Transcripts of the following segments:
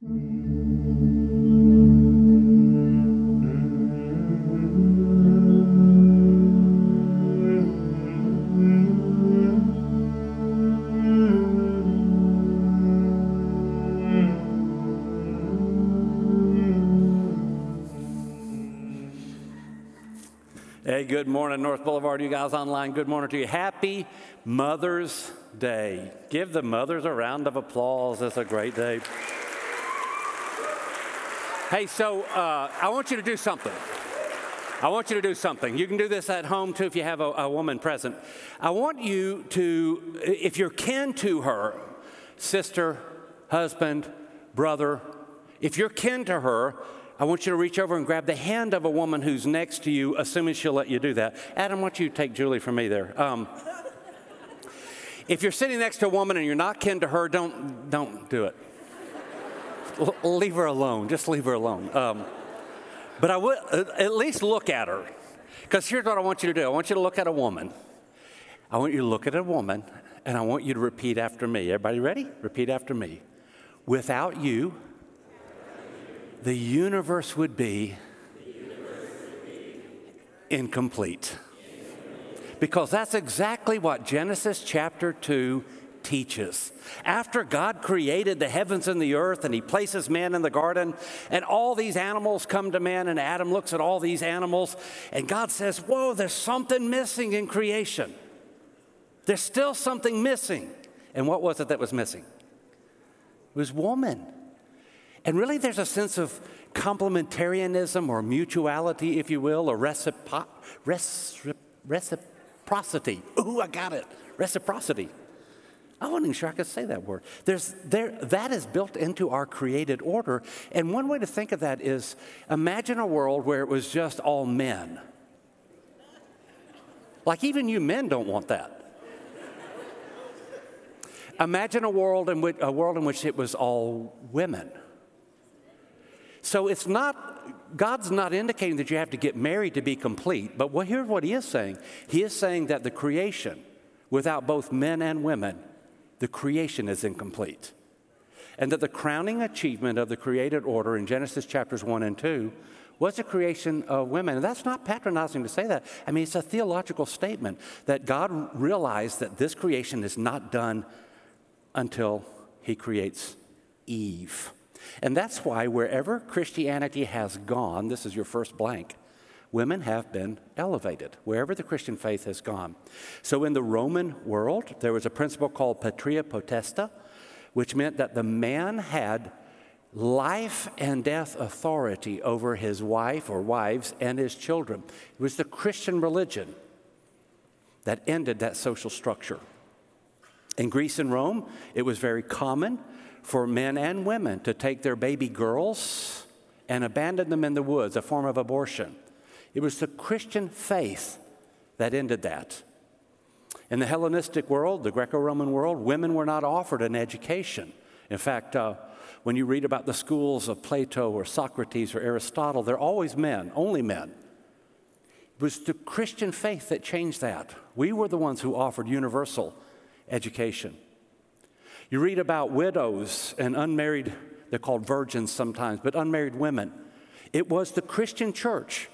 Hey, good morning, North Boulevard. You guys online, good morning to you. Happy Mother's Day. Give the mothers a round of applause. It's a great day. Hey, so uh, I want you to do something. I want you to do something. You can do this at home too if you have a, a woman present. I want you to, if you're kin to her, sister, husband, brother, if you're kin to her, I want you to reach over and grab the hand of a woman who's next to you, assuming she'll let you do that. Adam, why don't you take Julie from me there? Um, if you're sitting next to a woman and you're not kin to her, don't, don't do it. Leave her alone. Just leave her alone. Um, but I would uh, at least look at her. Because here's what I want you to do I want you to look at a woman. I want you to look at a woman, and I want you to repeat after me. Everybody ready? Repeat after me. Without you, the universe would be, incomplete. Because that's exactly what Genesis chapter 2 teaches. After God created the heavens and the earth and he places man in the garden, and all these animals come to man, and Adam looks at all these animals, and God says, Whoa, there's something missing in creation. There's still something missing. And what was it that was missing? It was woman. And really, there's a sense of complementarianism or mutuality, if you will, or recipo- recipro- reciprocity. Ooh, I got it. Reciprocity. I wasn't even sure I could say that word. There's, there, that is built into our created order. And one way to think of that is imagine a world where it was just all men. Like, even you men don't want that. Imagine a world in which, a world in which it was all women. So it's not, God's not indicating that you have to get married to be complete, but here's what He is saying He is saying that the creation, without both men and women, the creation is incomplete. And that the crowning achievement of the created order in Genesis chapters 1 and 2 was the creation of women. And that's not patronizing to say that. I mean, it's a theological statement that God realized that this creation is not done until He creates Eve. And that's why wherever Christianity has gone, this is your first blank, women have been elevated, wherever the Christian faith has gone. So in the Roman world, there was a principle called patria potesta, which meant that the man had life and death authority over his wife or wives and his children. It was the Christian religion that ended that social structure. In Greece and Rome, it was very common for men and women to take their baby girls and abandon them in the woods, a form of abortion. It was the Christian faith that ended that. In the Hellenistic world, the Greco Roman world, women were not offered an education. In fact, uh, when you read about the schools of Plato or Socrates or Aristotle, they're always men, only men. It was the Christian faith that changed that. We were the ones who offered universal education. You read about widows and unmarried, they're called virgins sometimes, but unmarried women. It was the Christian church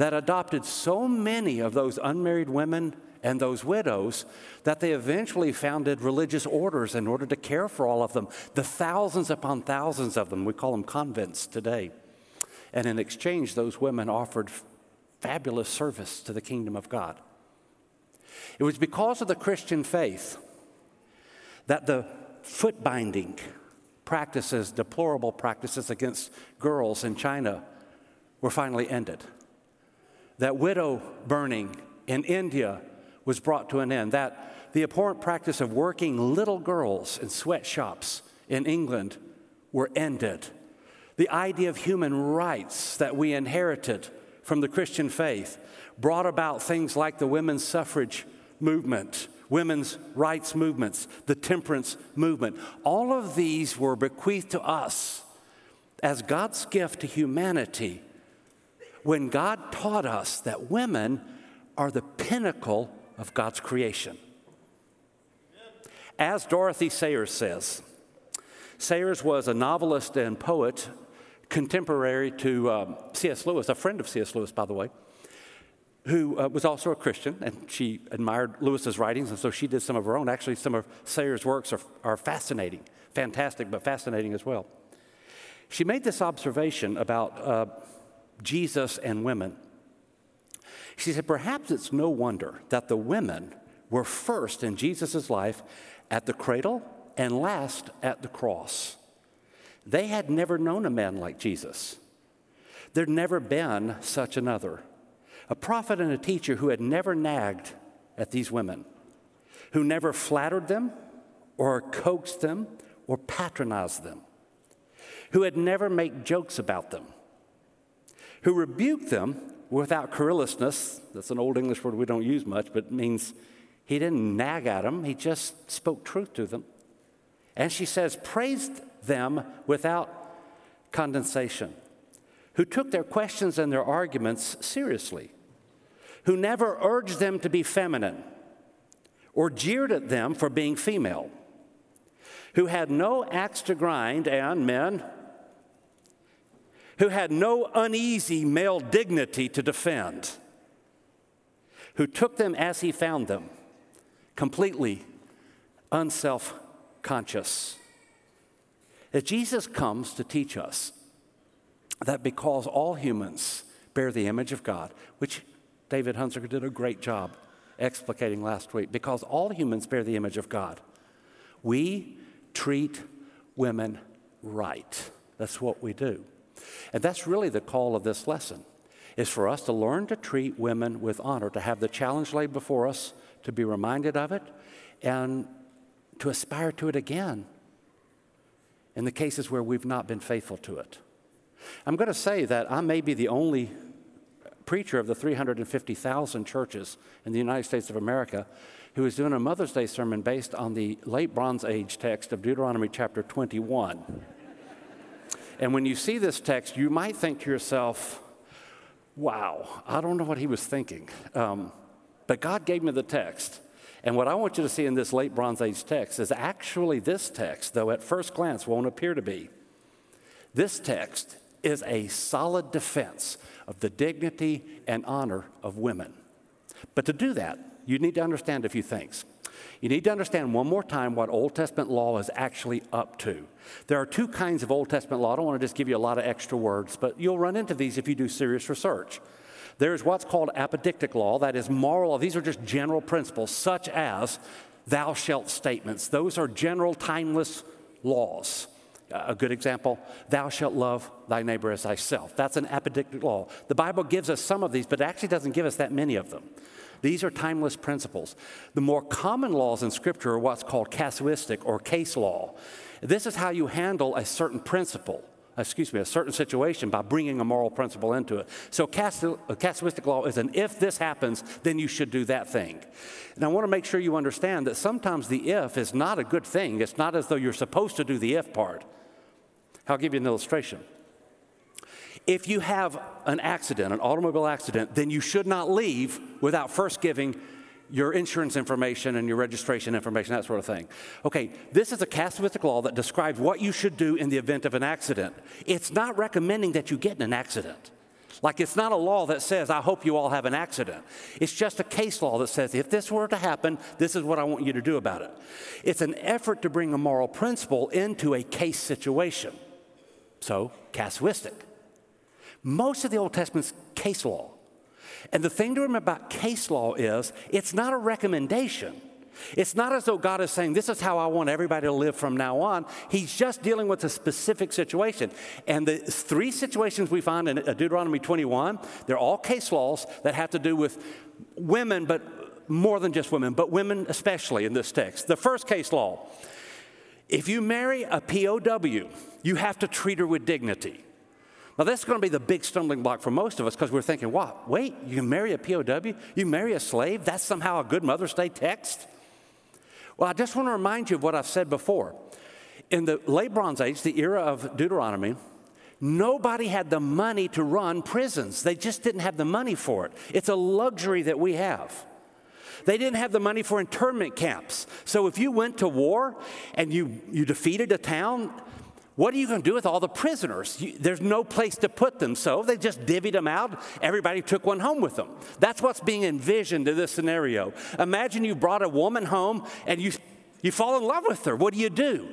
that adopted so many of those unmarried women and those widows that they eventually founded religious orders in order to care for all of them. The thousands upon thousands of them, we call them convents today. And in exchange, those women offered fabulous service to the kingdom of God. It was because of the Christian faith that the foot binding practices, deplorable practices against girls in China were finally ended. That widow burning in India was brought to an end. That the abhorrent practice of working little girls in sweatshops in England were ended. The idea of human rights that we inherited from the Christian faith brought about things like the women's suffrage movement women's rights movements, the temperance movement. All of these were bequeathed to us as God's gift to humanity when God taught us that women are the pinnacle of God's creation. As Dorothy Sayers says, Sayers was a novelist and poet contemporary to um, C.S. Lewis, a friend of C.S. Lewis, by the way, who uh, was also a Christian, and she admired Lewis's writings, and so she did some of her own. Actually, some of Sayers' works are, are fascinating, fantastic, but fascinating as well. She made this observation about uh, Jesus and women. She said, Perhaps it's no wonder that the women were first in Jesus' life at the cradle and last at the cross. They had never known a man like Jesus. There'd never been such another. A prophet and a teacher who had never nagged at these women, who never flattered them or coaxed them or patronized them, who had never made jokes about them, who rebuked them without querulousness. That's an old English word we don't use much, but means he didn't nag at them, he just spoke truth to them. And she says, praised them without condensation, who took their questions and their arguments seriously, who never urged them to be feminine or jeered at them for being female, who had no axe to grind, and men, who had no uneasy male dignity to defend, who took them as he found them, completely unself conscious that Jesus comes to teach us that because all humans bear the image of God, which David Hunziker did a great job explicating last week, because all humans bear the image of God, we treat women right. That's what we do. And that's really the call of this lesson is for us to learn to treat women with honor, to have the challenge laid before us, to be reminded of it, and to aspire to it again in the cases where we've not been faithful to it. I'm going to say that I may be the only preacher of the 350,000 churches in the United States of America who is doing a Mother's Day sermon based on the late Bronze Age text of Deuteronomy chapter 21. And when you see this text, you might think to yourself, wow, I don't know what he was thinking. Um, but God gave me the text. And what I want you to see in this late Bronze Age text is actually this text, though at first glance won't appear to be. This text is a solid defense of the dignity and honor of women. But to do that, you need to understand a few things. You need to understand one more time what Old Testament law is actually up to. There are two kinds of Old Testament law. I don't want to just give you a lot of extra words, but you'll run into these if you do serious research. There's what's called apodictic law, that is moral law. These are just general principles, such as thou shalt statements. Those are general, timeless laws. A good example, thou shalt love thy neighbor as thyself. That's an apodictic law. The Bible gives us some of these, but it actually doesn't give us that many of them. These are timeless principles. The more common laws in Scripture are what's called casuistic or case law. This is how you handle a certain principle excuse me, a certain situation by bringing a moral principle into it. So casuistic law is an if this happens, then you should do that thing. And I want to make sure you understand that sometimes the if is not a good thing. It's not as though you're supposed to do the if part. I'll give you an illustration. If you have an accident, an automobile accident, then you should not leave without first giving your insurance information and your registration information, that sort of thing. Okay, this is a casuistic law that describes what you should do in the event of an accident. It's not recommending that you get in an accident. Like it's not a law that says, I hope you all have an accident. It's just a case law that says, if this were to happen, this is what I want you to do about it. It's an effort to bring a moral principle into a case situation. So, casuistic. Most of the Old Testament's case law. And the thing to remember about case law is it's not a recommendation. It's not as though God is saying, This is how I want everybody to live from now on. He's just dealing with a specific situation. And the three situations we find in uh, Deuteronomy 21, they're all case laws that have to do with women, but more than just women, but women especially in this text. The first case law if you marry a POW, you have to treat her with dignity. Now, that's going to be the big stumbling block for most of us because we're thinking, what? Wait, you marry a POW? You marry a slave? That's somehow a good Mother's Day text? Well, I just want to remind you of what I've said before. In the late Bronze Age, the era of Deuteronomy, nobody had the money to run prisons. They just didn't have the money for it. It's a luxury that we have. They didn't have the money for internment camps. So if you went to war and you, you defeated a town, what are you going to do with all the prisoners? You, there's no place to put them. So they just divvied them out. Everybody took one home with them. That's what's being envisioned in this scenario. Imagine you brought a woman home and you, you fall in love with her. What do you do?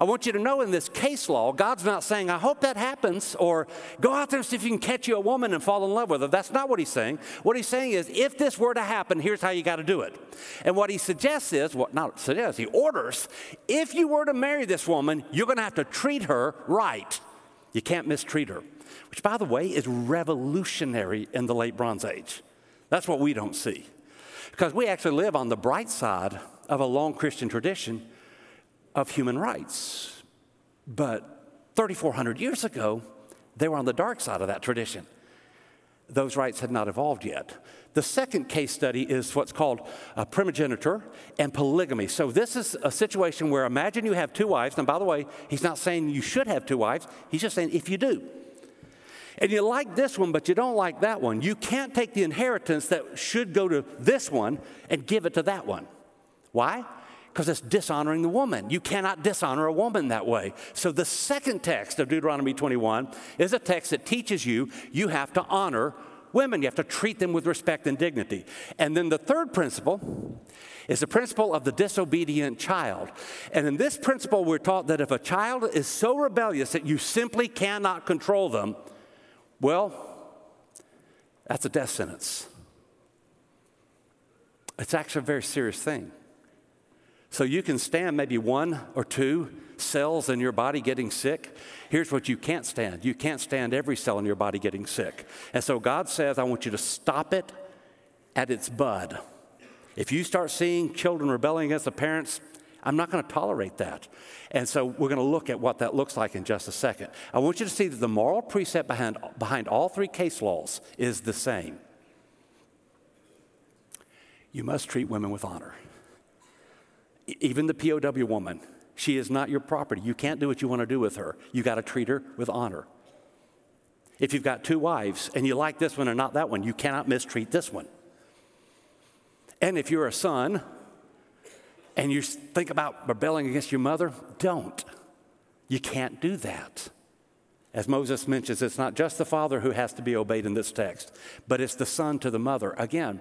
I want you to know in this case law, God's not saying, I hope that happens, or go out there and see if you can catch you a woman and fall in love with her. That's not what he's saying. What he's saying is, if this were to happen, here's how you got to do it. And what he suggests is, what not suggests, he orders, if you were to marry this woman, you're going to have to treat her right. You can't mistreat her, which, by the way, is revolutionary in the late Bronze Age. That's what we don't see. Because we actually live on the bright side of a long Christian tradition of human rights. But 3,400 years ago, they were on the dark side of that tradition. Those rights had not evolved yet. The second case study is what's called primogeniture and polygamy. So, this is a situation where imagine you have two wives, and by the way, he's not saying you should have two wives, he's just saying if you do. And you like this one, but you don't like that one. You can't take the inheritance that should go to this one and give it to that one. Why? Because it's dishonoring the woman. You cannot dishonor a woman that way. So the second text of Deuteronomy 21 is a text that teaches you you have to honor women. You have to treat them with respect and dignity. And then the third principle is the principle of the disobedient child. And in this principle, we're taught that if a child is so rebellious that you simply cannot control them, well, that's a death sentence. It's actually a very serious thing. So you can stand maybe one or two cells in your body getting sick. Here's what you can't stand you can't stand every cell in your body getting sick. And so God says, I want you to stop it at its bud. If you start seeing children rebelling against the parents, I'm not going to tolerate that. And so we're going to look at what that looks like in just a second. I want you to see that the moral precept behind, behind all three case laws is the same. You must treat women with honor even the POW woman, she is not your property. You can't do what you want to do with her. You got to treat her with honor. If you've got two wives and you like this one and not that one, you cannot mistreat this one. And if you're a son and you think about rebelling against your mother, don't. You can't do that. As Moses mentions, it's not just the father who has to be obeyed in this text, but it's the son to the mother. Again,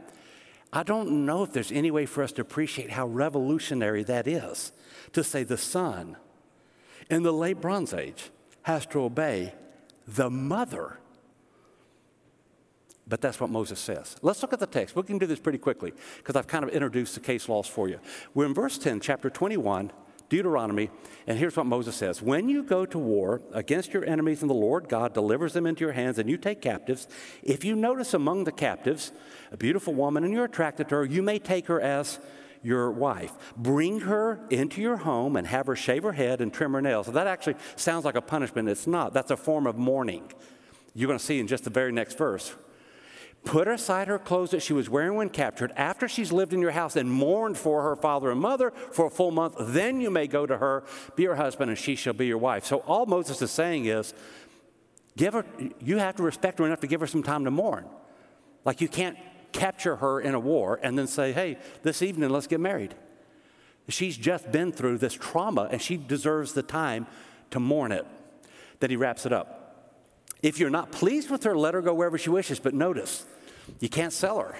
I don't know if there's any way for us to appreciate how revolutionary that is to say the son in the late Bronze Age has to obey the mother. But that's what Moses says. Let's look at the text. We can do this pretty quickly because I've kind of introduced the case laws for you. We're in verse 10, chapter 21, Deuteronomy, and here's what Moses says When you go to war against your enemies and the Lord God delivers them into your hands and you take captives, if you notice among the captives a beautiful woman and you're attracted to her, you may take her as your wife. Bring her into your home and have her shave her head and trim her nails. So that actually sounds like a punishment. It's not. That's a form of mourning. You're going to see in just the very next verse put aside her clothes that she was wearing when captured, after she's lived in your house and mourned for her father and mother for a full month, then you may go to her, be her husband, and she shall be your wife. So all Moses is saying is, give her, you have to respect her enough to give her some time to mourn. Like you can't capture her in a war and then say, hey, this evening let's get married. She's just been through this trauma and she deserves the time to mourn it. Then he wraps it up. If you're not pleased with her, let her go wherever she wishes. But notice, you can't sell her,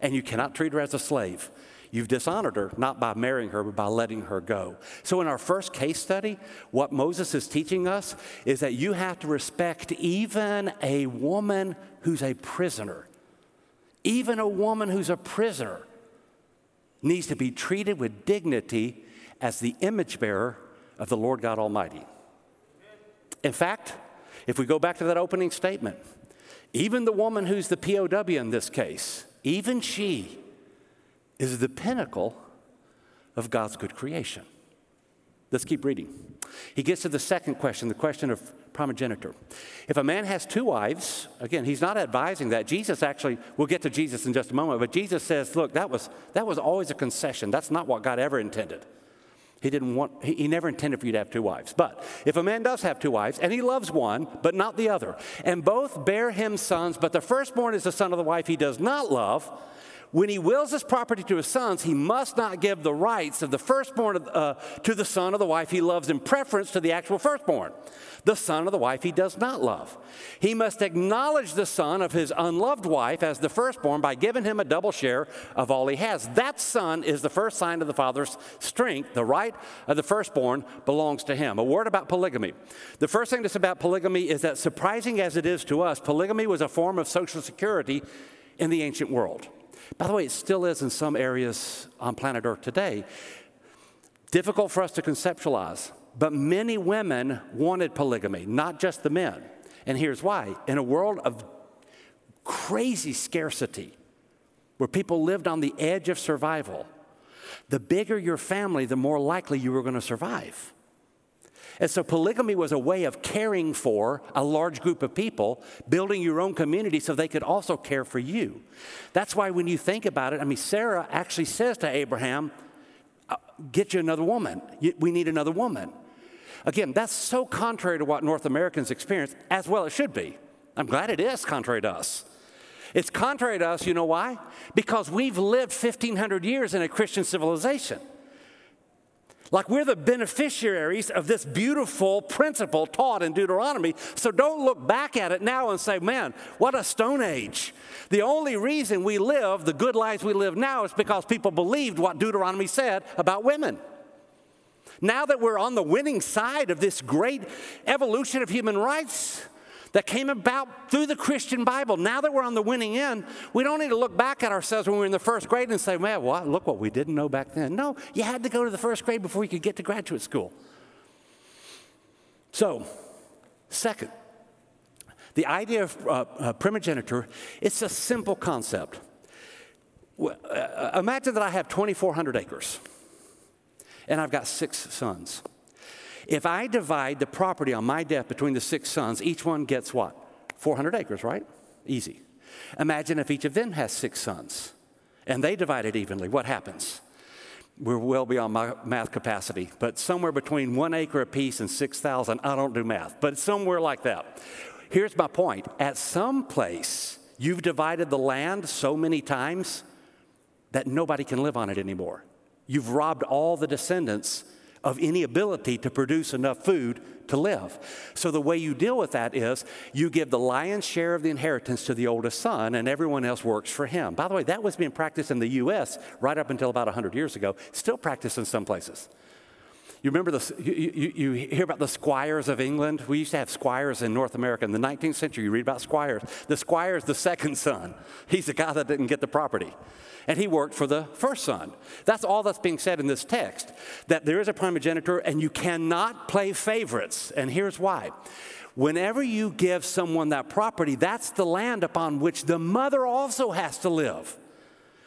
and you cannot treat her as a slave. You've dishonored her, not by marrying her, but by letting her go. So, in our first case study, what Moses is teaching us is that you have to respect even a woman who's a prisoner. Even a woman who's a prisoner needs to be treated with dignity as the image bearer of the Lord God Almighty. In fact, if we go back to that opening statement, even the woman who's the POW in this case, even she is the pinnacle of God's good creation. Let's keep reading. He gets to the second question, the question of primogeniture. If a man has two wives, again, he's not advising that. Jesus actually, we'll get to Jesus in just a moment, but Jesus says, look, that was, that was always a concession. That's not what God ever intended. He didn't want, he, he never intended for you to have two wives. But if a man does have two wives and he loves one, but not the other, and both bear him sons, but the firstborn is the son of the wife he does not love, When he wills his property to his sons, he must not give the rights of the firstborn uh, to the son of the wife he loves in preference to the actual firstborn, the son of the wife he does not love. He must acknowledge the son of his unloved wife as the firstborn by giving him a double share of all he has. That son is the first sign of the father's strength. The right of the firstborn belongs to him. A word about polygamy. The first thing that's about polygamy is that, surprising as it is to us, polygamy was a form of social security in the ancient world. By the way, it still is in some areas on planet Earth today. Difficult for us to conceptualize, but many women wanted polygamy, not just the men. And here's why in a world of crazy scarcity, where people lived on the edge of survival, the bigger your family, the more likely you were going to survive. And so polygamy was a way of caring for a large group of people, building your own community so they could also care for you. That's why when you think about it, I mean, Sarah actually says to Abraham, uh, Get you another woman. We need another woman. Again, that's so contrary to what North Americans experience, as well it should be. I'm glad it is contrary to us. It's contrary to us, you know why? Because we've lived 1,500 years in a Christian civilization. Like we're the beneficiaries of this beautiful principle taught in Deuteronomy. So don't look back at it now and say, man, what a stone age. The only reason we live the good lives we live now is because people believed what Deuteronomy said about women. Now that we're on the winning side of this great evolution of human rights, that came about through the Christian Bible. Now that we're on the winning end, we don't need to look back at ourselves when we were in the first grade and say, man, well, look what we didn't know back then. No, you had to go to the first grade before you could get to graduate school. So, second, the idea of uh, uh, primogeniture, it's a simple concept. Uh, imagine that I have 2,400 acres and I've got six sons. If I divide the property on my death between the six sons, each one gets what? 400 acres, right? Easy. Imagine if each of them has six sons and they divide it evenly. What happens? We're well beyond my math capacity, but somewhere between one acre apiece and 6,000, I don't do math, but somewhere like that. Here's my point at some place, you've divided the land so many times that nobody can live on it anymore. You've robbed all the descendants of any ability to produce enough food to live. So the way you deal with that is you give the lion's share of the inheritance to the oldest son, and everyone else works for him. By the way, that was being practiced in the U.S. right up until about 100 years ago, still practiced in some places. You remember the, you, you, you, hear about the squires of England? We used to have squires in North America. In the 19th century, you read about squires. The squire is the second son. He's the guy that didn't get the property and he worked for the first son. That's all that's being said in this text that there is a primogeniture and you cannot play favorites. And here's why. Whenever you give someone that property, that's the land upon which the mother also has to live.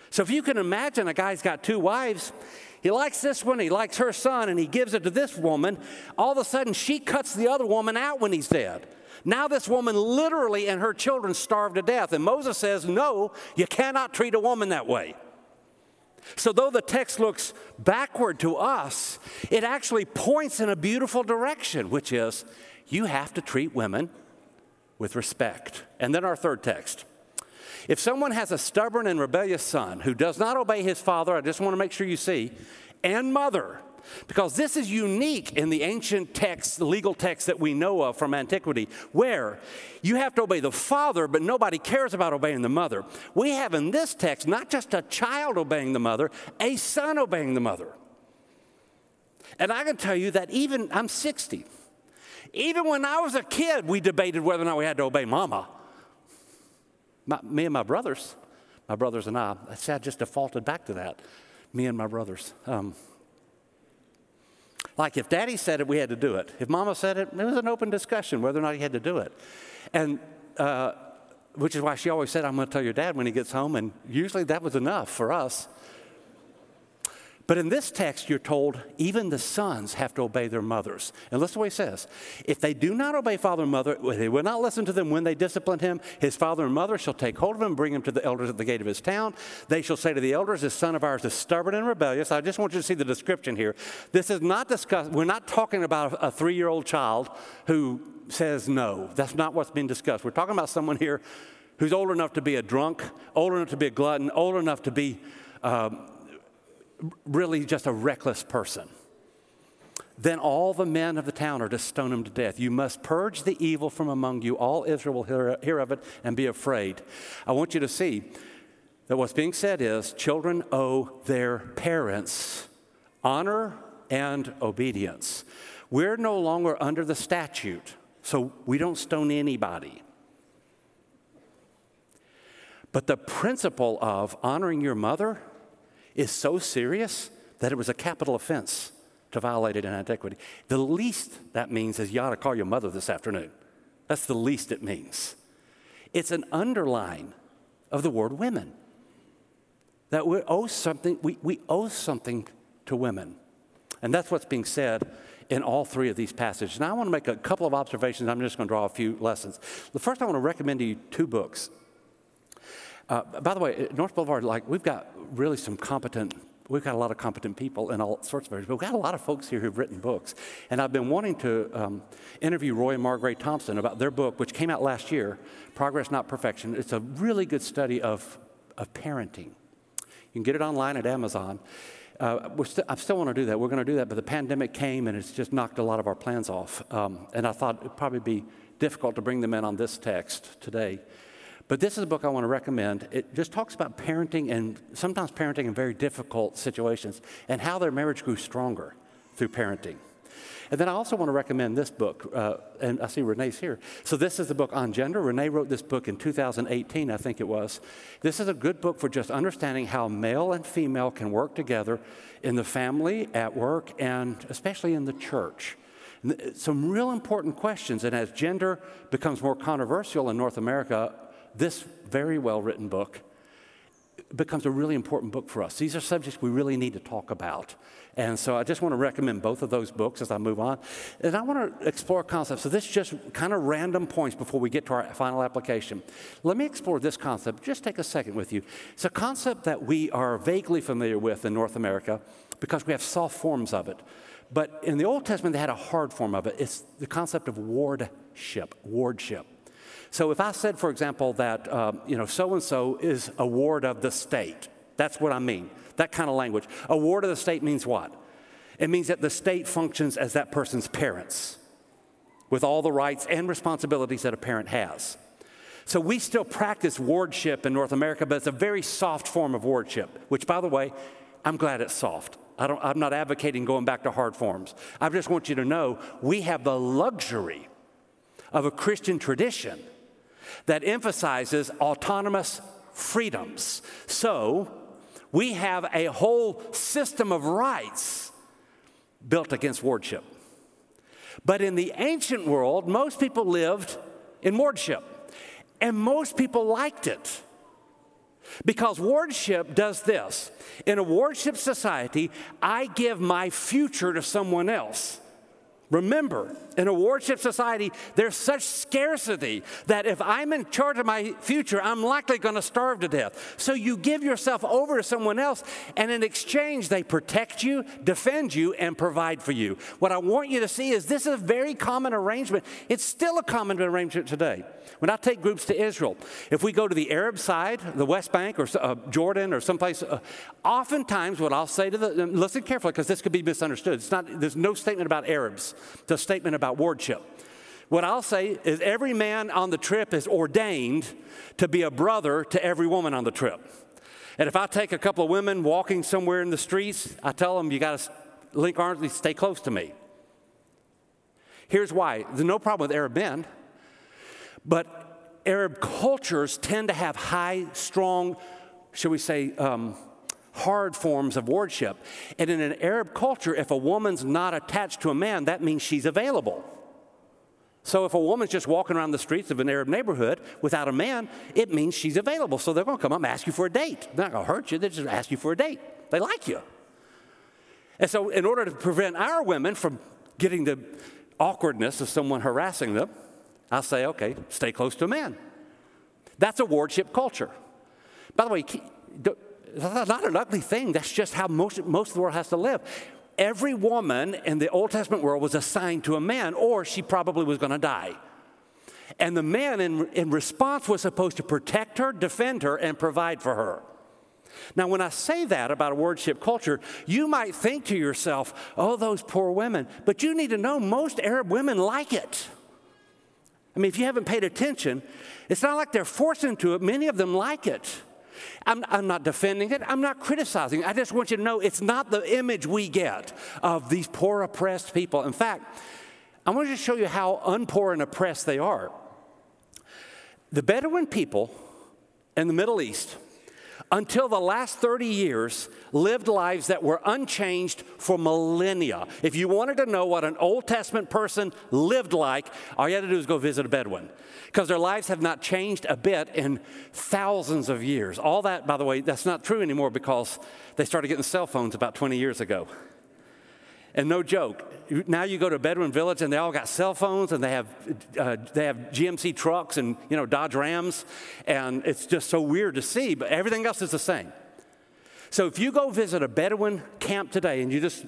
So if you can imagine a guy's got two wives, he likes this one, he likes her son, and he gives it to this woman. All of a sudden, she cuts the other woman out when he's dead. Now, this woman literally and her children starve to death. And Moses says, No, you cannot treat a woman that way. So, though the text looks backward to us, it actually points in a beautiful direction, which is you have to treat women with respect. And then our third text. If someone has a stubborn and rebellious son who does not obey his father, I just want to make sure you see, and mother, because this is unique in the ancient texts, the legal texts that we know of from antiquity, where you have to obey the father, but nobody cares about obeying the mother. We have in this text not just a child obeying the mother, a son obeying the mother. And I can tell you that even, I'm 60. Even when I was a kid, we debated whether or not we had to obey mama. My, me and my brothers, my brothers and I, I just defaulted back to that. Me and my brothers. Um, like if daddy said it, we had to do it. If mama said it, it was an open discussion whether or not he had to do it. And, uh, which is why she always said, I'm going to tell your dad when he gets home. And usually that was enough for us. But in this text, you're told even the sons have to obey their mothers. And listen to what he says. If they do not obey father and mother, they will not listen to them when they discipline him, his father and mother shall take hold of him, bring him to the elders at the gate of his town. They shall say to the elders, This son of ours is stubborn and rebellious. I just want you to see the description here. This is not discussed, we're not talking about a three year old child who says no. That's not what's being discussed. We're talking about someone here who's old enough to be a drunk, old enough to be a glutton, old enough to be um, really just a reckless person. Then all the men of the town are to stone him to death. You must purge the evil from among you. All Israel will hear, hear of it and be afraid. I want you to see that what's being said is children owe their parents honor and obedience. We're no longer under the statute, so we don't stone anybody. But the principle of honoring your mother is so serious that it was a capital offense to violate it in antiquity. The least that means is you ought to call your mother this afternoon. That's the least it means. It's an underline of the word women. That we owe something, we, we owe something to women. And that's what's being said in all three of these passages. Now, I want to make a couple of observations. I'm just going to draw a few lessons. The first, I want to recommend to you two books. Uh, by the way, North Boulevard, like, we've got really some competent we've got a lot of competent people in all sorts of areas, but we've got a lot of folks here who've written books. And I've been wanting to um, interview Roy and Margaret Thompson about their book, which came out last year, Progress Not Perfection. It's a really good study of, of parenting. You can get it online at Amazon. Uh, st- I still want to do that. We're going to do that, but the pandemic came and it's just knocked a lot of our plans off. Um, and I thought it'd probably be difficult to bring them in on this text today. But this is a book I want to recommend. It just talks about parenting and sometimes parenting in very difficult situations and how their marriage grew stronger through parenting. And then I also want to recommend this book, uh, and I see Renee's here. So, this is the book on gender. Renee wrote this book in 2018, I think it was. This is a good book for just understanding how male and female can work together in the family, at work, and especially in the church. Some real important questions. And as gender becomes more controversial in North America, this very well written book becomes a really important book for us. These are subjects we really need to talk about. And so I just want to recommend both of those books as I move on. And I want to explore concepts. So this is just kind of random points before we get to our final application. Let me explore this concept. Just take a second with you. It's a concept that we are vaguely familiar with in North America because we have soft forms of it. But in the Old Testament, they had a hard form of it. It's the concept of wardship, wardship. So if I said, for example, that uh, you know so and so is a ward of the state, that's what I mean. That kind of language. A ward of the state means what? It means that the state functions as that person's parents, with all the rights and responsibilities that a parent has. So we still practice wardship in North America, but it's a very soft form of wardship. Which, by the way, I'm glad it's soft. I am not advocating going back to hard forms. I just want you to know we have the luxury of a Christian tradition that emphasizes autonomous freedoms. So, we have a whole system of rights built against wardship. But in the ancient world, most people lived in wardship, and most people liked it. Because wardship does this in a wardship society, I give my future to someone else. Remember, in a wardship society, there's such scarcity that if I'm in charge of my future, I'm likely going to starve to death. So you give yourself over to someone else, and in exchange, they protect you, defend you, and provide for you. What I want you to see is this is a very common arrangement. It's still a common arrangement today. When I take groups to Israel, if we go to the Arab side, the West Bank, or uh, Jordan, or someplace, uh, oftentimes what I'll say to the, listen carefully because this could be misunderstood. It's not, there's no statement about Arabs, a statement about wardship. What I'll say is every man on the trip is ordained to be a brother to every woman on the trip. And if I take a couple of women walking somewhere in the streets, I tell them, you got to link arms, and stay close to me. Here's why there's no problem with Arab men. But Arab cultures tend to have high, strong, shall we say, um, hard forms of wardship. And in an Arab culture, if a woman's not attached to a man, that means she's available. So if a woman's just walking around the streets of an Arab neighborhood without a man, it means she's available. So they're going to come up and ask you for a date. They're not going to hurt you, they just ask you for a date. They like you. And so, in order to prevent our women from getting the awkwardness of someone harassing them, I'll say, okay, stay close to a man. That's a wardship culture. By the way, that's not an ugly thing. That's just how most, most of the world has to live. Every woman in the Old Testament world was assigned to a man, or she probably was going to die. And the man, in, in response, was supposed to protect her, defend her, and provide for her. Now, when I say that about a wardship culture, you might think to yourself, oh, those poor women. But you need to know most Arab women like it. I mean, if you haven't paid attention, it's not like they're forced into it. Many of them like it. I'm, I'm, not defending it. I'm not criticizing. I just want you to know it's not the image we get of these poor, oppressed people. In fact, I want to show you how unpoor and oppressed they are. The Bedouin people in the Middle East until the last 30 years, lived lives that were unchanged for millennia. If you wanted to know what an Old Testament person lived like, all you had to do is go visit a Bedouin. Because their lives have not changed a bit in thousands of years. All that, by the way, that's not true anymore because they started getting cell phones about 20 years ago. And no joke, now you go to Bedouin village and they all got cell phones and they have, uh, they have GMC trucks and, you know, Dodge Rams. And it's just so weird to see, but everything else is the same. So if you go visit a Bedouin camp today and you just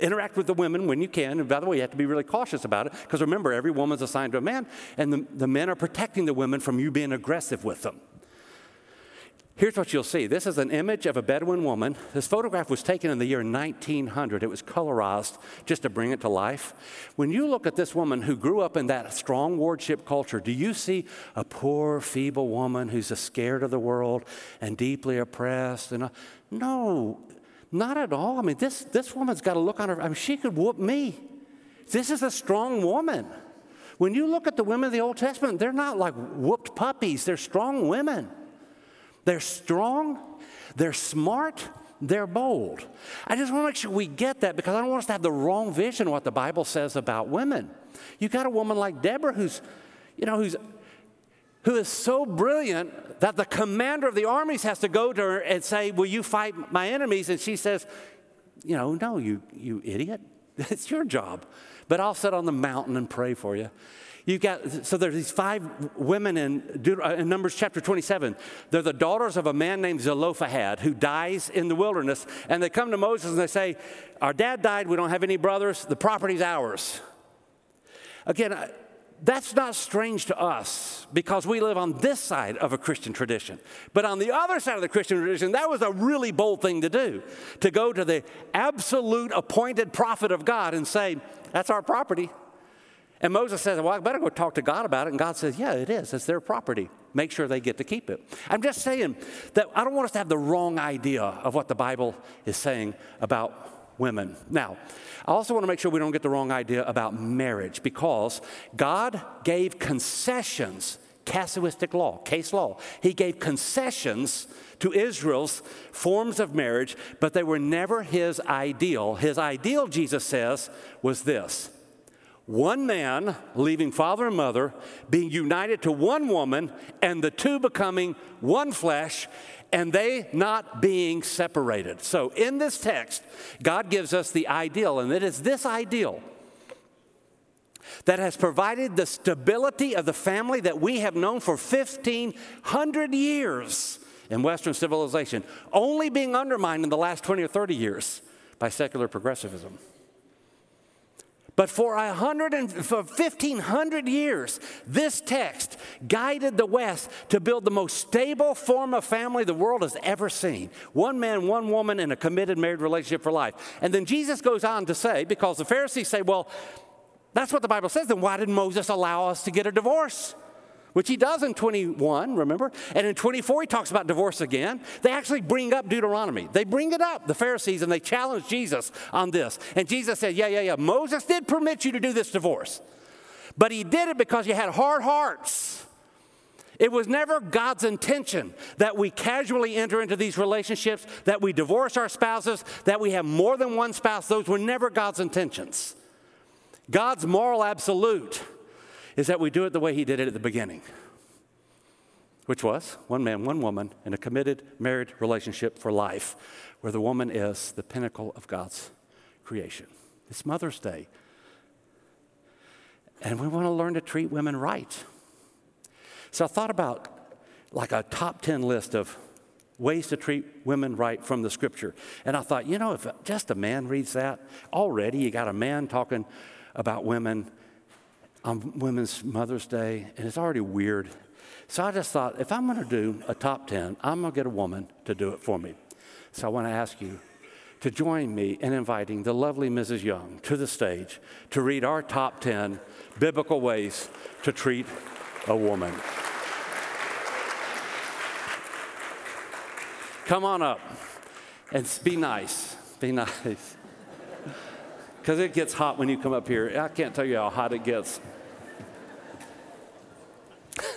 interact with the women when you can, and by the way, you have to be really cautious about it because remember, every woman's assigned to a man and the, the men are protecting the women from you being aggressive with them. Here's what you'll see. This is an image of a Bedouin woman. This photograph was taken in the year 1900. It was colorized just to bring it to life. When you look at this woman who grew up in that strong wardship culture, do you see a poor, feeble woman who's scared of the world and deeply oppressed? And uh, no, not at all. I mean, this, this woman's got a look on her. I mean, she could whoop me. This is a strong woman. When you look at the women of the Old Testament, they're not like whooped puppies, they're strong women. They're strong, they're smart, they're bold. I just want to make sure we get that because I don't want us to have the wrong vision of what the Bible says about women. You got a woman like Deborah who's, you know, who's who is so brilliant that the commander of the armies has to go to her and say, Will you fight my enemies? And she says, You know, no, you, you idiot. It's your job. But I'll sit on the mountain and pray for you. You've got, so there's these five women in, Deut- uh, in Numbers chapter 27. They're the daughters of a man named Zelophehad who dies in the wilderness. And they come to Moses and they say, Our dad died. We don't have any brothers. The property's ours. Again, that's not strange to us because we live on this side of a Christian tradition. But on the other side of the Christian tradition, that was a really bold thing to do to go to the absolute appointed prophet of God and say, That's our property. And Moses says, Well, I better go talk to God about it. And God says, Yeah, it is. It's their property. Make sure they get to keep it. I'm just saying that I don't want us to have the wrong idea of what the Bible is saying about women. Now, I also want to make sure we don't get the wrong idea about marriage because God gave concessions, casuistic law, case law. He gave concessions to Israel's forms of marriage, but they were never his ideal. His ideal, Jesus says, was this one man leaving father and mother, being united to one woman, and the two becoming one flesh, and they not being separated. So, in this text, God gives us the ideal, and it is this ideal that has provided the stability of the family that we have known for 1,500 years in Western civilization, only being undermined in the last 20 or 30 years by secular progressivism. But for, a hundred and, for 1,500 years, this text guided the West to build the most stable form of family the world has ever seen one man, one woman, in a committed married relationship for life. And then Jesus goes on to say, because the Pharisees say, well, that's what the Bible says, then why did Moses allow us to get a divorce? Which he does in 21, remember? And in 24, he talks about divorce again. They actually bring up Deuteronomy. They bring it up, the Pharisees, and they challenge Jesus on this. And Jesus said, Yeah, yeah, yeah, Moses did permit you to do this divorce, but he did it because you had hard hearts. It was never God's intention that we casually enter into these relationships, that we divorce our spouses, that we have more than one spouse. Those were never God's intentions. God's moral absolute is that we do it the way he did it at the beginning, which was one man, one woman in a committed married relationship for life, where the woman is the pinnacle of God's creation. It's Mother's Day. And we want to learn to treat women right. So I thought about like a top 10 list of ways to treat women right from the scripture. And I thought, you know, if just a man reads that, already you got a man talking about women on Women's Mother's Day, and it's already weird. So I just thought, if I'm going to do a top 10, I'm going to get a woman to do it for me. So I want to ask you to join me in inviting the lovely Mrs. Young to the stage to read our top 10 biblical ways to treat a woman. Come on up and be nice. Be nice. Because it gets hot when you come up here. I can't tell you how hot it gets.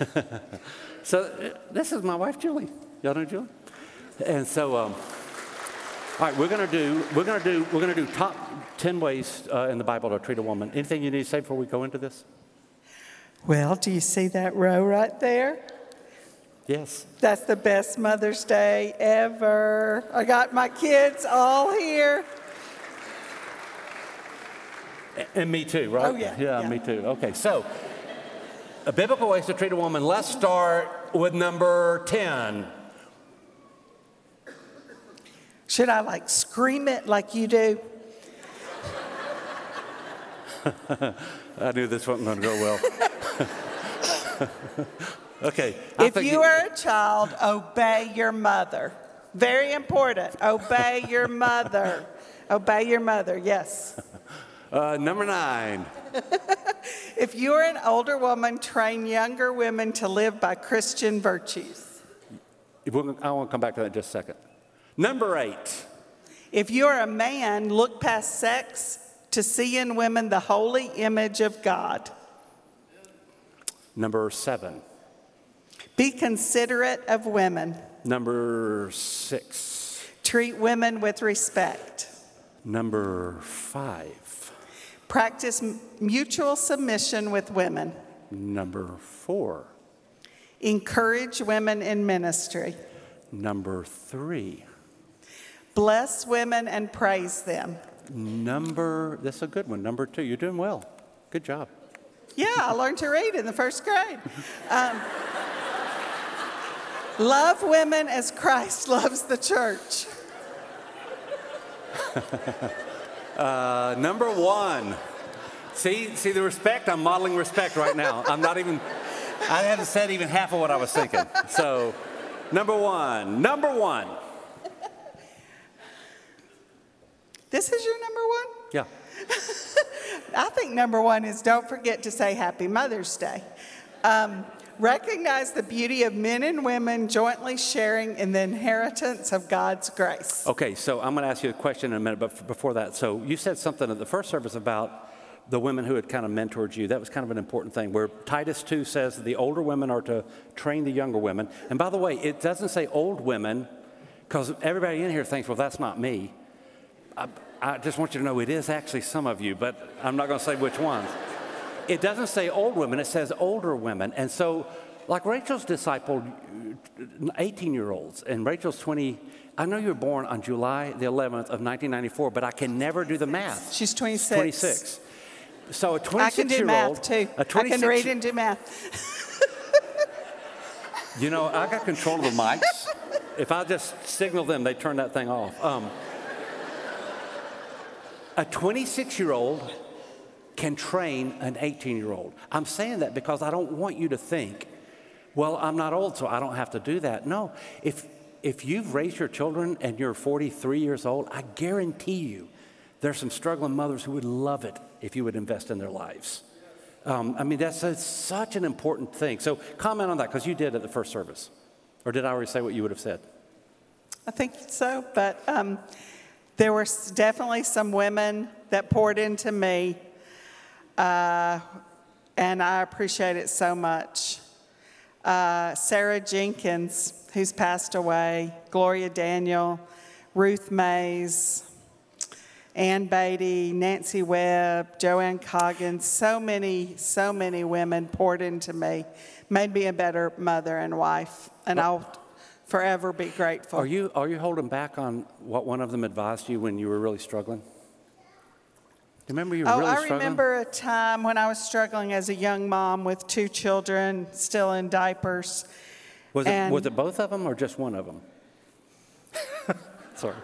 so, uh, this is my wife, Julie. Y'all know Julie? And so, um, all right, we're gonna do we're gonna do we're gonna do top ten ways uh, in the Bible to treat a woman. Anything you need to say before we go into this? Well, do you see that row right there? Yes. That's the best Mother's Day ever. I got my kids all here. And me too, right? Oh, yeah, Yeah, yeah. me too. Okay, so a biblical ways to treat a woman. Let's start with number 10. Should I like scream it like you do? I knew this wasn't going to go well. okay. I If you are a child, obey your mother. Very important. Obey your mother. Obey your mother, yes. uh, number nine. If you are an older woman, train younger women to live by Christian virtues. If we're gonna- I want to come back to that in just a second. Number eight. If you are a man, look past sex to see in women the holy image of God. Number seven. Be considerate of women. Number six. Treat women with respect. Number five. Practice mutual submission with women. Number four. Encourage women in ministry. Number three. Bless women and praise them. Number, that's a good one. Number two. You're doing well. Good job. Yeah, I learned to read in the first grade. Um, love women as Christ loves the church. Uh, number one. See, see the respect? I'm modeling respect right now. I'm not even, I haven't said even half of what I was thinking. So, number one. Number one. This is your number one? Yeah. I think number one is don't forget to say Happy Mother's Day. Um, recognize the beauty of men and women jointly sharing in the inheritance of God's grace. Okay, so I'm going to ask you a question in a minute, but before that, so you said something at the first service about the women who had kind of mentored you. That was kind of an important thing, where Titus 2 says the older women are to train the younger women. And by the way, it doesn't say old women, because everybody in here thinks, well, that's not me. I, I just want you to know it is actually some of you, but I'm not going to say which ones. It doesn't say old women, it says older women. And so, like Rachel's disciple, 18 year olds, and Rachel's 20. I know you were born on July the 11th of 1994, but I can never do the math. She's 26. 26. So a 26 I can do year math old. too. A I 26 can read and do math. You know, I got control of the mics. if I just signal them, they turn that thing off. Um, a 26 year old can train an 18 year old. I'm saying that because I don't want you to think, well, I'm not old, so I don't have to do that. No, if, if you've raised your children and you're 43 years old, I guarantee you there's some struggling mothers who would love it if you would invest in their lives. Um, I mean, that's a, such an important thing. So, comment on that because you did at the first service. Or did I already say what you would have said? I think so, but um, there were definitely some women that poured into me, uh, and I appreciate it so much. Uh, Sarah Jenkins, who's passed away, Gloria Daniel, Ruth Mays, Ann Beatty, Nancy Webb, Joanne Coggins, so many, so many women poured into me, made me a better mother and wife, and I'll forever be grateful. Are you, are you holding back on what one of them advised you when you were really struggling? Do you remember you were Oh, really I struggling? remember a time when I was struggling as a young mom with two children still in diapers. Was it, was it both of them or just one of them? Sorry.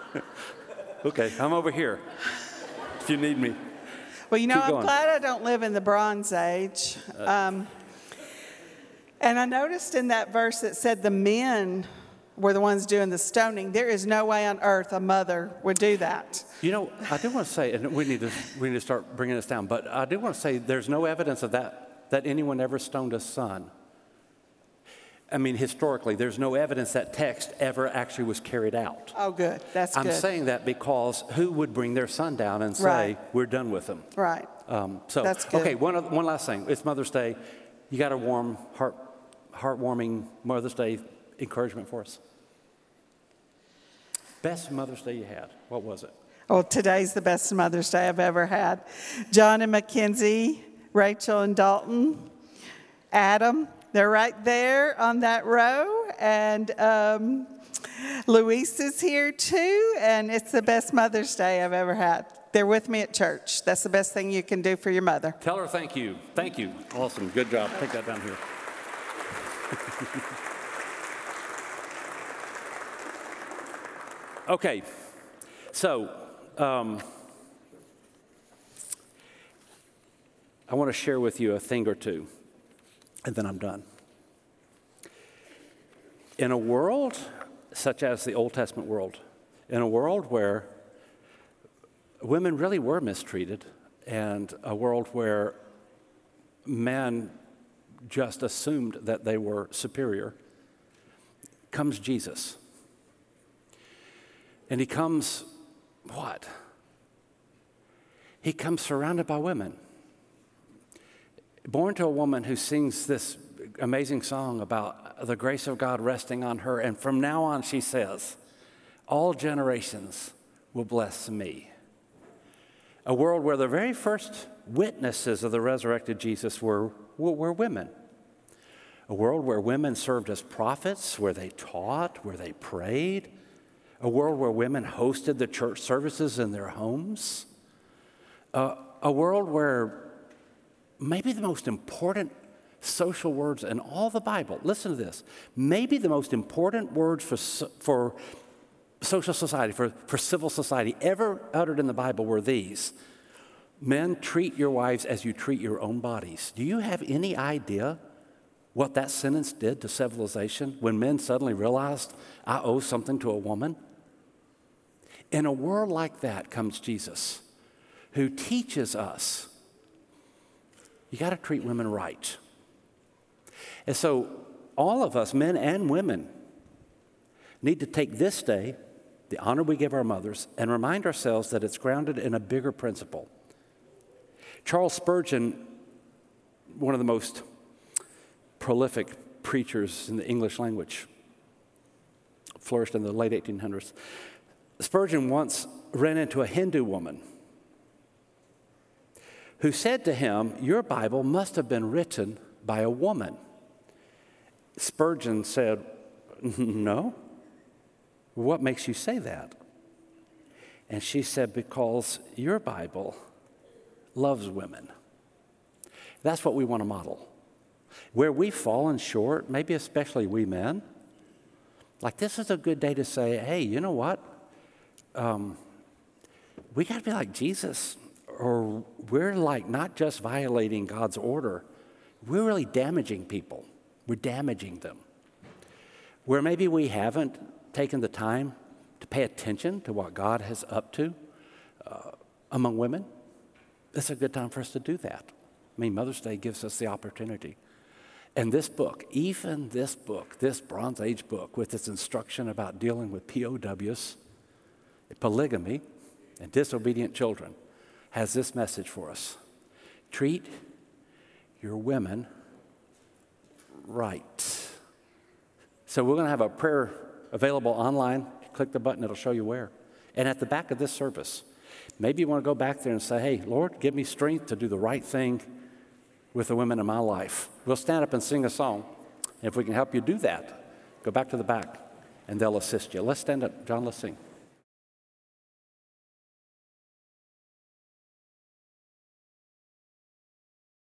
okay, I'm over here if you need me. Well, you know, I'm glad I don't live in the Bronze Age. Um, and I noticed in that verse that said the men were the ones doing the stoning. There is no way on earth a mother would do that. You know, I do want to say, and we need to we need to start bringing this down. But I do want to say, there's no evidence of that that anyone ever stoned a son. I mean, historically, there's no evidence that text ever actually was carried out. Oh, good. That's I'm good. saying that because who would bring their son down and say, Right. "We're done with them"? right. Um, so, That's good. okay, one, oth- one last thing. It's Mother's Day. You got a warm, heart, heartwarming Mother's Day encouragement for us? Best Mother's Day you had? What was it? Well, today's the best Mother's Day I've ever had. John and Mackenzie, Rachel and Dalton, Adam, they're right there on that row. And um, Luis is here too. And it's the best Mother's Day I've ever had. They're with me at church. That's the best thing you can do for your mother. Tell her thank you. Thank you. Awesome. Good job. Take that down here. okay. So, um, I want to share with you a thing or two, and then I'm done. In a world such as the Old Testament world, in a world where women really were mistreated, and a world where men just assumed that they were superior, comes Jesus. And he comes, what? He comes surrounded by women. Born to a woman who sings this amazing song about the grace of God resting on her, and from now on she says, All generations will bless me a world where the very first witnesses of the resurrected Jesus were, were, women. A world where women served as prophets, where they taught, where they prayed. A world where women hosted the church services in their homes. Uh, a world where maybe the most important social words in all the Bible, listen to this, maybe the most important words for, for social society, for, for civil society ever uttered in the Bible were these Men, treat your wives as you treat your own bodies. Do you have any idea what that sentence did to civilization when men suddenly realized, I owe something to a woman? In a world like that comes Jesus, who teaches us you got to treat women right. And so, all of us, men and women, need to take this day, the honor we give our mothers, and remind ourselves that it's grounded in a bigger principle. Charles Spurgeon, one of the most prolific preachers in the English language, flourished in the late 1800s. Spurgeon once ran into a Hindu woman who said to him, Your Bible must have been written by a woman. Spurgeon said, No. What makes you say that? And she said, Because your Bible loves women. That's what we want to model. Where we've fallen short, maybe especially we men, like this is a good day to say, hey, you know what? Um, we got to be like Jesus, or we're like not just violating God's order, we're really damaging people. We're damaging them. Where maybe we haven't taken the time to pay attention to what God has up to uh, among women, it's a good time for us to do that. I mean, Mother's Day gives us the opportunity. And this book, even this book, this Bronze Age book, with its instruction about dealing with POWs, polygamy, and disobedient children, has this message for us treat your women right. So we're going to have a prayer available online. Click the button, it'll show you where. And at the back of this service, maybe you want to go back there and say, hey, Lord, give me strength to do the right thing with the women in my life. We'll stand up and sing a song. And if we can help you do that, go back to the back and they'll assist you. Let's stand up. John, let's sing.